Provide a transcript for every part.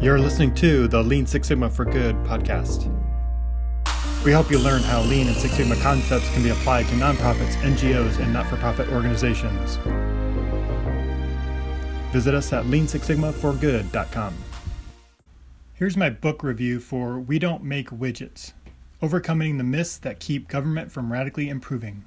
You're listening to the Lean Six Sigma for Good podcast. We help you learn how Lean and Six Sigma concepts can be applied to nonprofits, NGOs, and not for profit organizations. Visit us at leansixsigmaforgood.com. Here's my book review for We Don't Make Widgets Overcoming the Myths That Keep Government from Radically Improving.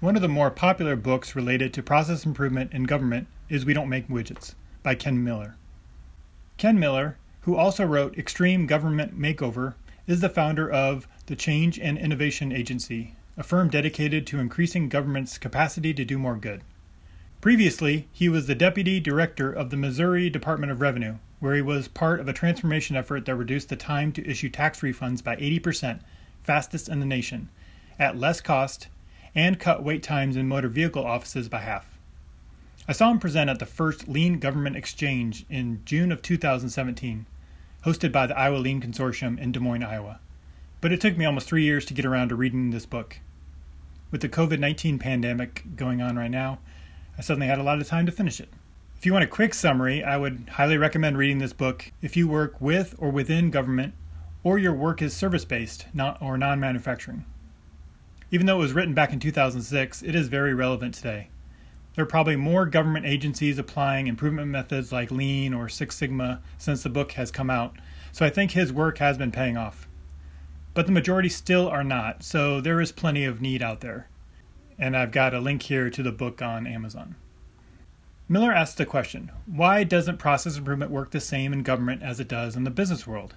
One of the more popular books related to process improvement in government is We Don't Make Widgets by Ken Miller. Ken Miller who also wrote Extreme Government Makeover, is the founder of the Change and Innovation Agency, a firm dedicated to increasing government's capacity to do more good. Previously, he was the deputy director of the Missouri Department of Revenue, where he was part of a transformation effort that reduced the time to issue tax refunds by 80%, fastest in the nation, at less cost, and cut wait times in motor vehicle offices by half. I saw him present at the first Lean Government Exchange in June of 2017 hosted by the Iowa Lean Consortium in Des Moines, Iowa. But it took me almost three years to get around to reading this book. With the COVID 19 pandemic going on right now, I suddenly had a lot of time to finish it. If you want a quick summary, I would highly recommend reading this book if you work with or within government or your work is service based not, or non manufacturing. Even though it was written back in 2006, it is very relevant today. There are probably more government agencies applying improvement methods like Lean or Six Sigma since the book has come out, so I think his work has been paying off. But the majority still are not, so there is plenty of need out there. And I've got a link here to the book on Amazon. Miller asks the question why doesn't process improvement work the same in government as it does in the business world?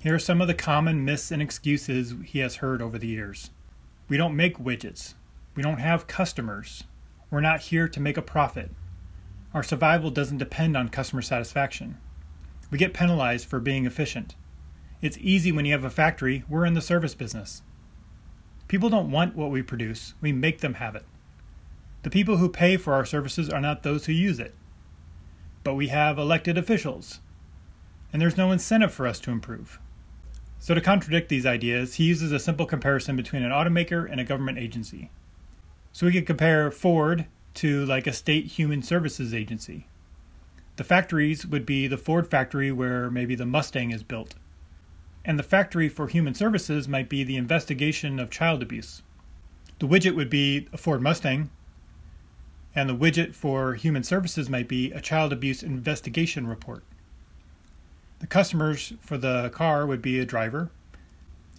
Here are some of the common myths and excuses he has heard over the years. We don't make widgets. We don't have customers. We're not here to make a profit. Our survival doesn't depend on customer satisfaction. We get penalized for being efficient. It's easy when you have a factory, we're in the service business. People don't want what we produce, we make them have it. The people who pay for our services are not those who use it. But we have elected officials, and there's no incentive for us to improve. So, to contradict these ideas, he uses a simple comparison between an automaker and a government agency. So we could compare Ford to like a state human services agency. The factories would be the Ford factory where maybe the Mustang is built. And the factory for human services might be the investigation of child abuse. The widget would be a Ford Mustang, and the widget for human services might be a child abuse investigation report. The customers for the car would be a driver,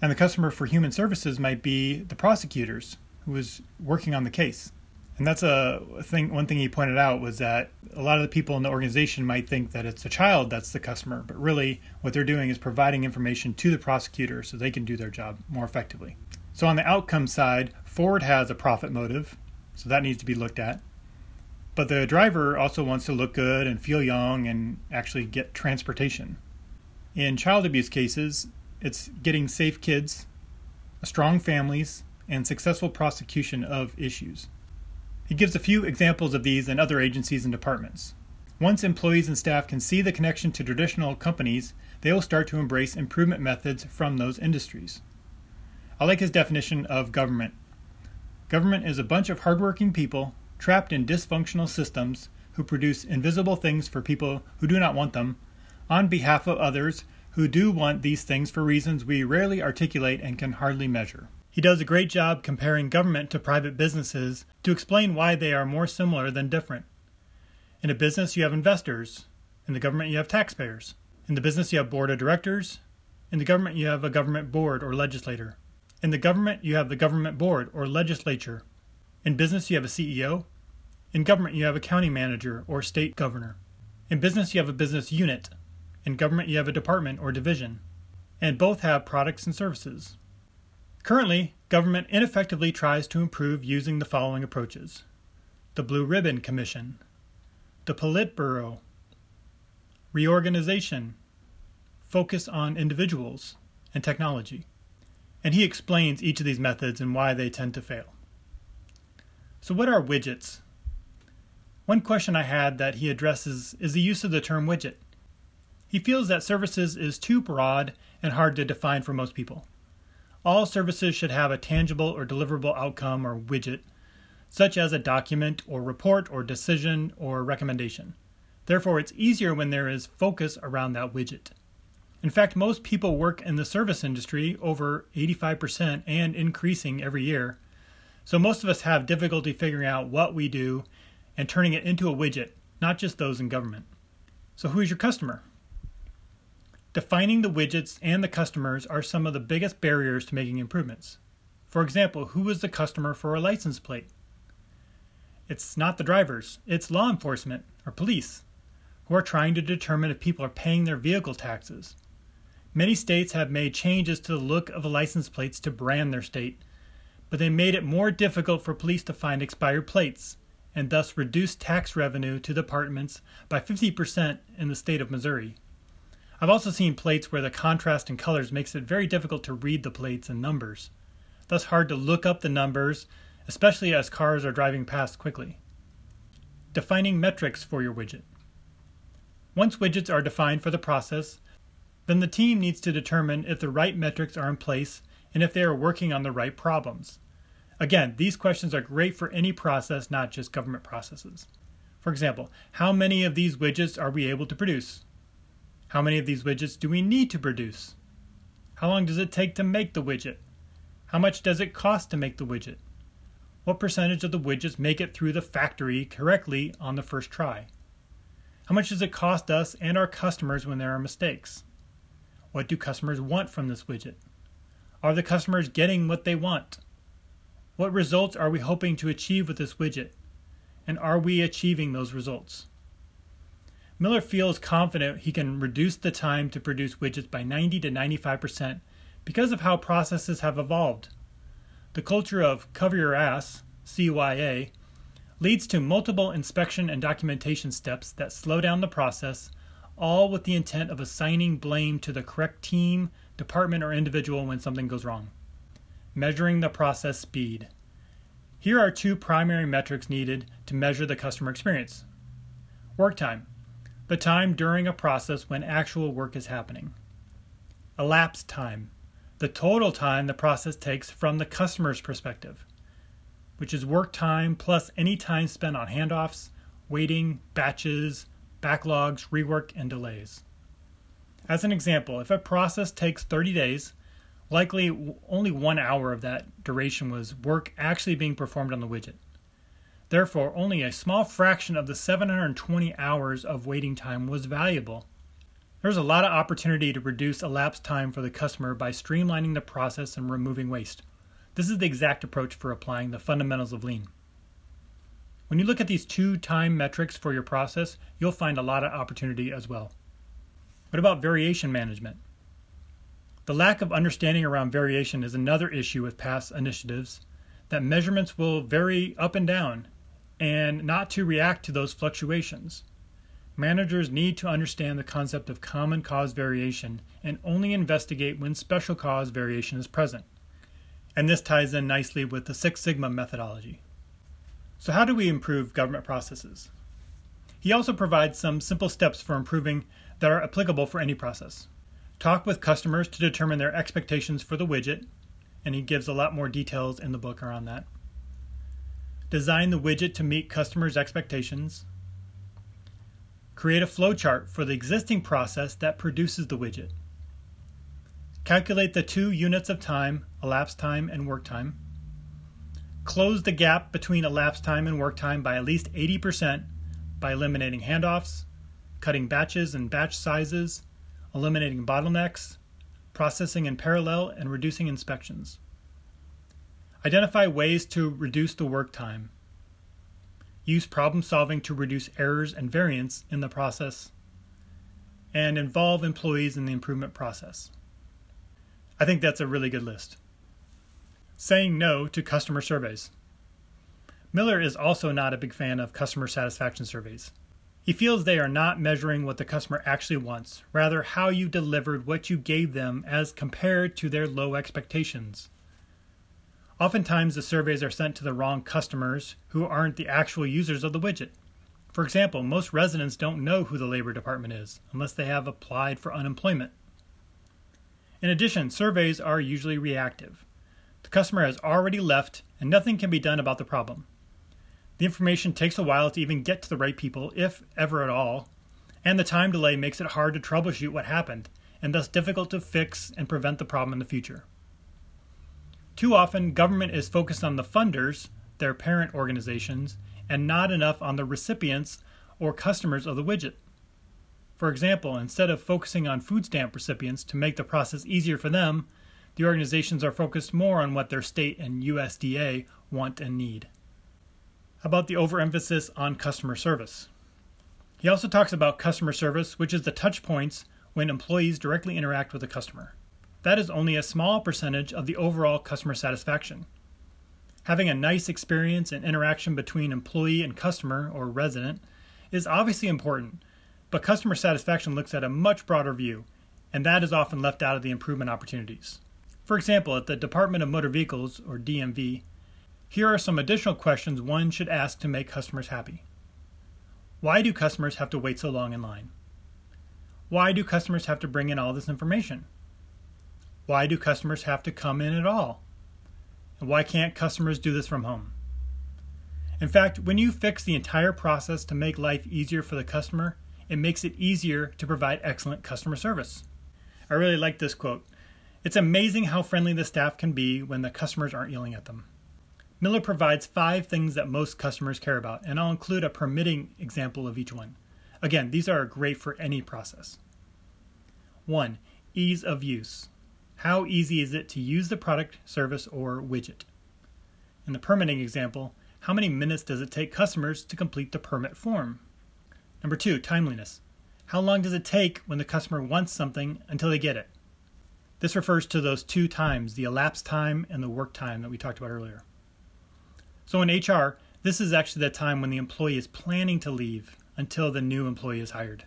and the customer for human services might be the prosecutors who was working on the case. And that's a thing. One thing he pointed out was that a lot of the people in the organization might think that it's a child that's the customer, but really what they're doing is providing information to the prosecutor so they can do their job more effectively. So on the outcome side, Ford has a profit motive, so that needs to be looked at. But the driver also wants to look good and feel young and actually get transportation. In child abuse cases, it's getting safe kids, strong families, and successful prosecution of issues. He gives a few examples of these in other agencies and departments. Once employees and staff can see the connection to traditional companies, they will start to embrace improvement methods from those industries. I like his definition of government. Government is a bunch of hardworking people trapped in dysfunctional systems who produce invisible things for people who do not want them on behalf of others who do want these things for reasons we rarely articulate and can hardly measure. He does a great job comparing government to private businesses to explain why they are more similar than different. In a business, you have investors. In the government, you have taxpayers. In the business, you have board of directors. In the government, you have a government board or legislator. In the government, you have the government board or legislature. In business, you have a CEO. In government, you have a county manager or state governor. In business, you have a business unit. In government, you have a department or division. And both have products and services. Currently, government ineffectively tries to improve using the following approaches the Blue Ribbon Commission, the Politburo, reorganization, focus on individuals, and technology. And he explains each of these methods and why they tend to fail. So, what are widgets? One question I had that he addresses is the use of the term widget. He feels that services is too broad and hard to define for most people. All services should have a tangible or deliverable outcome or widget, such as a document or report or decision or recommendation. Therefore, it's easier when there is focus around that widget. In fact, most people work in the service industry over 85% and increasing every year. So most of us have difficulty figuring out what we do and turning it into a widget, not just those in government. So, who is your customer? Defining the widgets and the customers are some of the biggest barriers to making improvements. For example, who is the customer for a license plate? It's not the drivers, it's law enforcement or police who are trying to determine if people are paying their vehicle taxes. Many states have made changes to the look of the license plates to brand their state, but they made it more difficult for police to find expired plates and thus reduced tax revenue to departments by 50% in the state of Missouri. I've also seen plates where the contrast in colors makes it very difficult to read the plates and numbers, thus hard to look up the numbers, especially as cars are driving past quickly. Defining metrics for your widget. Once widgets are defined for the process, then the team needs to determine if the right metrics are in place and if they are working on the right problems. Again, these questions are great for any process, not just government processes. For example, how many of these widgets are we able to produce? How many of these widgets do we need to produce? How long does it take to make the widget? How much does it cost to make the widget? What percentage of the widgets make it through the factory correctly on the first try? How much does it cost us and our customers when there are mistakes? What do customers want from this widget? Are the customers getting what they want? What results are we hoping to achieve with this widget? And are we achieving those results? Miller feels confident he can reduce the time to produce widgets by 90 to 95% because of how processes have evolved. The culture of cover your ass, CYA, leads to multiple inspection and documentation steps that slow down the process all with the intent of assigning blame to the correct team, department, or individual when something goes wrong. Measuring the process speed. Here are two primary metrics needed to measure the customer experience work time, the time during a process when actual work is happening. Elapsed time, the total time the process takes from the customer's perspective, which is work time plus any time spent on handoffs, waiting, batches, backlogs, rework, and delays. As an example, if a process takes 30 days, likely only one hour of that duration was work actually being performed on the widget. Therefore, only a small fraction of the 720 hours of waiting time was valuable. There's a lot of opportunity to reduce elapsed time for the customer by streamlining the process and removing waste. This is the exact approach for applying the fundamentals of lean. When you look at these two time metrics for your process, you'll find a lot of opportunity as well. What about variation management? The lack of understanding around variation is another issue with past initiatives that measurements will vary up and down and not to react to those fluctuations. Managers need to understand the concept of common cause variation and only investigate when special cause variation is present. And this ties in nicely with the Six Sigma methodology. So, how do we improve government processes? He also provides some simple steps for improving that are applicable for any process. Talk with customers to determine their expectations for the widget, and he gives a lot more details in the book around that. Design the widget to meet customers' expectations. Create a flowchart for the existing process that produces the widget. Calculate the two units of time, elapsed time and work time close the gap between elapsed time and work time by at least 80% by eliminating handoffs, cutting batches and batch sizes, eliminating bottlenecks, processing in parallel, and reducing inspections. Identify ways to reduce the work time. Use problem solving to reduce errors and variance in the process. And involve employees in the improvement process. I think that's a really good list saying no to customer surveys. Miller is also not a big fan of customer satisfaction surveys. He feels they are not measuring what the customer actually wants, rather, how you delivered what you gave them as compared to their low expectations. Oftentimes, the surveys are sent to the wrong customers who aren't the actual users of the widget. For example, most residents don't know who the Labor Department is unless they have applied for unemployment. In addition, surveys are usually reactive. The customer has already left and nothing can be done about the problem. The information takes a while to even get to the right people, if ever at all, and the time delay makes it hard to troubleshoot what happened and thus difficult to fix and prevent the problem in the future. Too often, government is focused on the funders, their parent organizations, and not enough on the recipients or customers of the widget. For example, instead of focusing on food stamp recipients to make the process easier for them, the organizations are focused more on what their state and USDA want and need. About the overemphasis on customer service? He also talks about customer service, which is the touch points when employees directly interact with a customer. That is only a small percentage of the overall customer satisfaction. Having a nice experience and interaction between employee and customer or resident is obviously important, but customer satisfaction looks at a much broader view, and that is often left out of the improvement opportunities. For example, at the Department of Motor Vehicles, or DMV, here are some additional questions one should ask to make customers happy. Why do customers have to wait so long in line? Why do customers have to bring in all this information? Why do customers have to come in at all? And why can't customers do this from home? In fact, when you fix the entire process to make life easier for the customer, it makes it easier to provide excellent customer service. I really like this quote. It's amazing how friendly the staff can be when the customers aren't yelling at them. Miller provides five things that most customers care about, and I'll include a permitting example of each one. Again, these are great for any process. 1. Ease of use. How easy is it to use the product, service, or widget? In the permitting example, how many minutes does it take customers to complete the permit form? Number two, timeliness. How long does it take when the customer wants something until they get it? This refers to those two times, the elapsed time and the work time that we talked about earlier. So in HR, this is actually the time when the employee is planning to leave until the new employee is hired.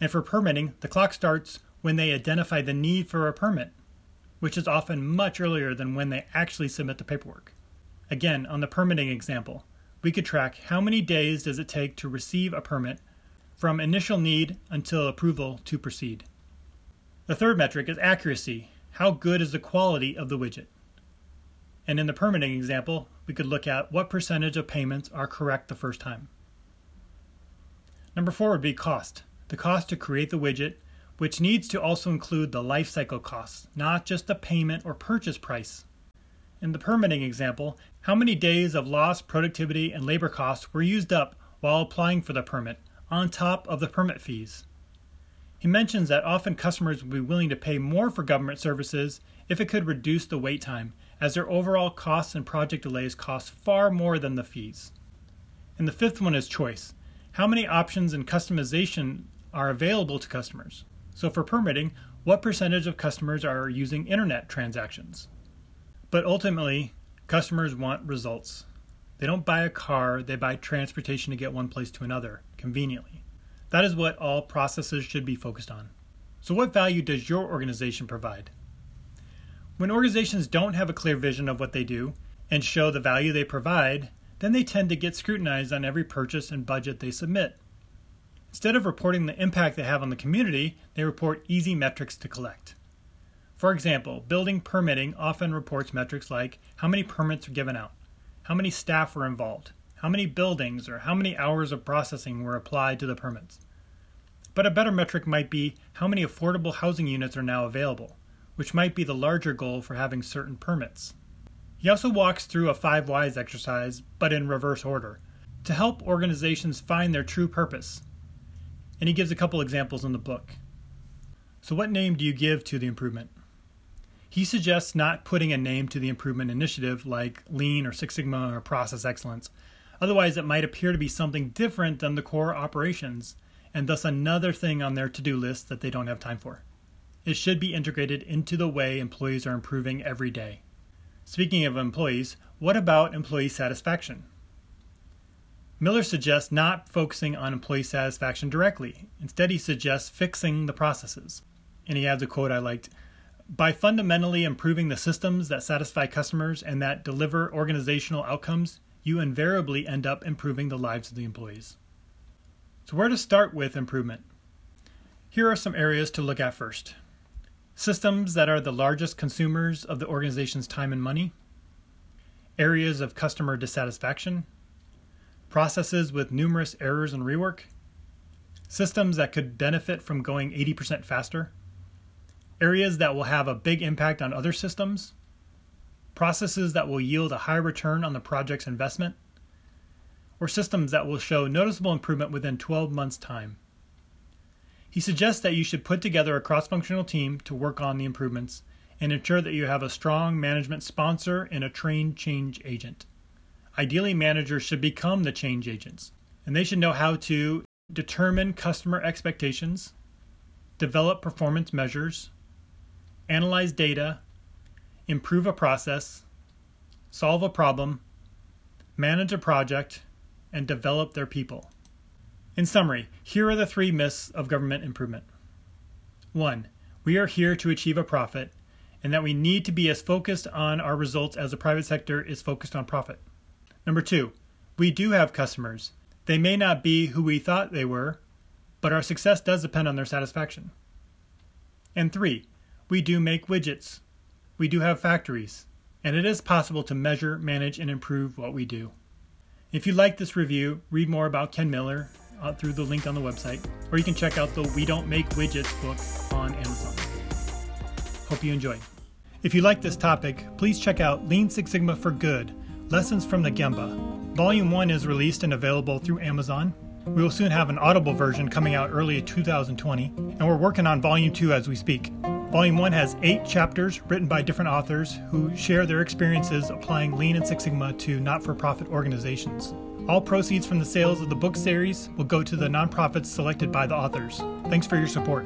And for permitting, the clock starts when they identify the need for a permit, which is often much earlier than when they actually submit the paperwork. Again, on the permitting example, we could track how many days does it take to receive a permit from initial need until approval to proceed. The third metric is accuracy. How good is the quality of the widget? And in the permitting example, we could look at what percentage of payments are correct the first time. Number four would be cost. The cost to create the widget, which needs to also include the lifecycle costs, not just the payment or purchase price. In the permitting example, how many days of lost productivity and labor costs were used up while applying for the permit, on top of the permit fees? He mentions that often customers would be willing to pay more for government services if it could reduce the wait time as their overall costs and project delays cost far more than the fees. And the fifth one is choice. How many options and customization are available to customers? So, for permitting, what percentage of customers are using internet transactions? But ultimately, customers want results. They don't buy a car, they buy transportation to get one place to another conveniently. That is what all processes should be focused on. So, what value does your organization provide? When organizations don't have a clear vision of what they do and show the value they provide, then they tend to get scrutinized on every purchase and budget they submit. Instead of reporting the impact they have on the community, they report easy metrics to collect. For example, building permitting often reports metrics like how many permits are given out, how many staff were involved, how many buildings or how many hours of processing were applied to the permits. But a better metric might be how many affordable housing units are now available, which might be the larger goal for having certain permits. He also walks through a five whys exercise, but in reverse order, to help organizations find their true purpose. And he gives a couple examples in the book. So, what name do you give to the improvement? He suggests not putting a name to the improvement initiative like Lean or Six Sigma or Process Excellence. Otherwise, it might appear to be something different than the core operations, and thus another thing on their to do list that they don't have time for. It should be integrated into the way employees are improving every day. Speaking of employees, what about employee satisfaction? Miller suggests not focusing on employee satisfaction directly. Instead, he suggests fixing the processes. And he adds a quote I liked By fundamentally improving the systems that satisfy customers and that deliver organizational outcomes, you invariably end up improving the lives of the employees. So, where to start with improvement? Here are some areas to look at first systems that are the largest consumers of the organization's time and money, areas of customer dissatisfaction, processes with numerous errors and rework, systems that could benefit from going 80% faster, areas that will have a big impact on other systems, processes that will yield a high return on the project's investment, or systems that will show noticeable improvement within 12 months' time. He suggests that you should put together a cross functional team to work on the improvements and ensure that you have a strong management sponsor and a trained change agent. Ideally, managers should become the change agents, and they should know how to determine customer expectations, develop performance measures, analyze data, improve a process, solve a problem, manage a project, and develop their people. In summary, here are the three myths of government improvement. 1. We are here to achieve a profit, and that we need to be as focused on our results as the private sector is focused on profit. Number two, we do have customers. They may not be who we thought they were, but our success does depend on their satisfaction. And three, we do make widgets. We do have factories, and it is possible to measure, manage, and improve what we do. If you like this review, read more about Ken Miller uh, through the link on the website, or you can check out the We Don't Make Widgets book on Amazon. Hope you enjoyed. If you like this topic, please check out Lean Six Sigma for Good Lessons from the Gemba. Volume 1 is released and available through Amazon. We will soon have an audible version coming out early 2020, and we're working on Volume 2 as we speak. Volume 1 has eight chapters written by different authors who share their experiences applying Lean and Six Sigma to not for profit organizations. All proceeds from the sales of the book series will go to the nonprofits selected by the authors. Thanks for your support.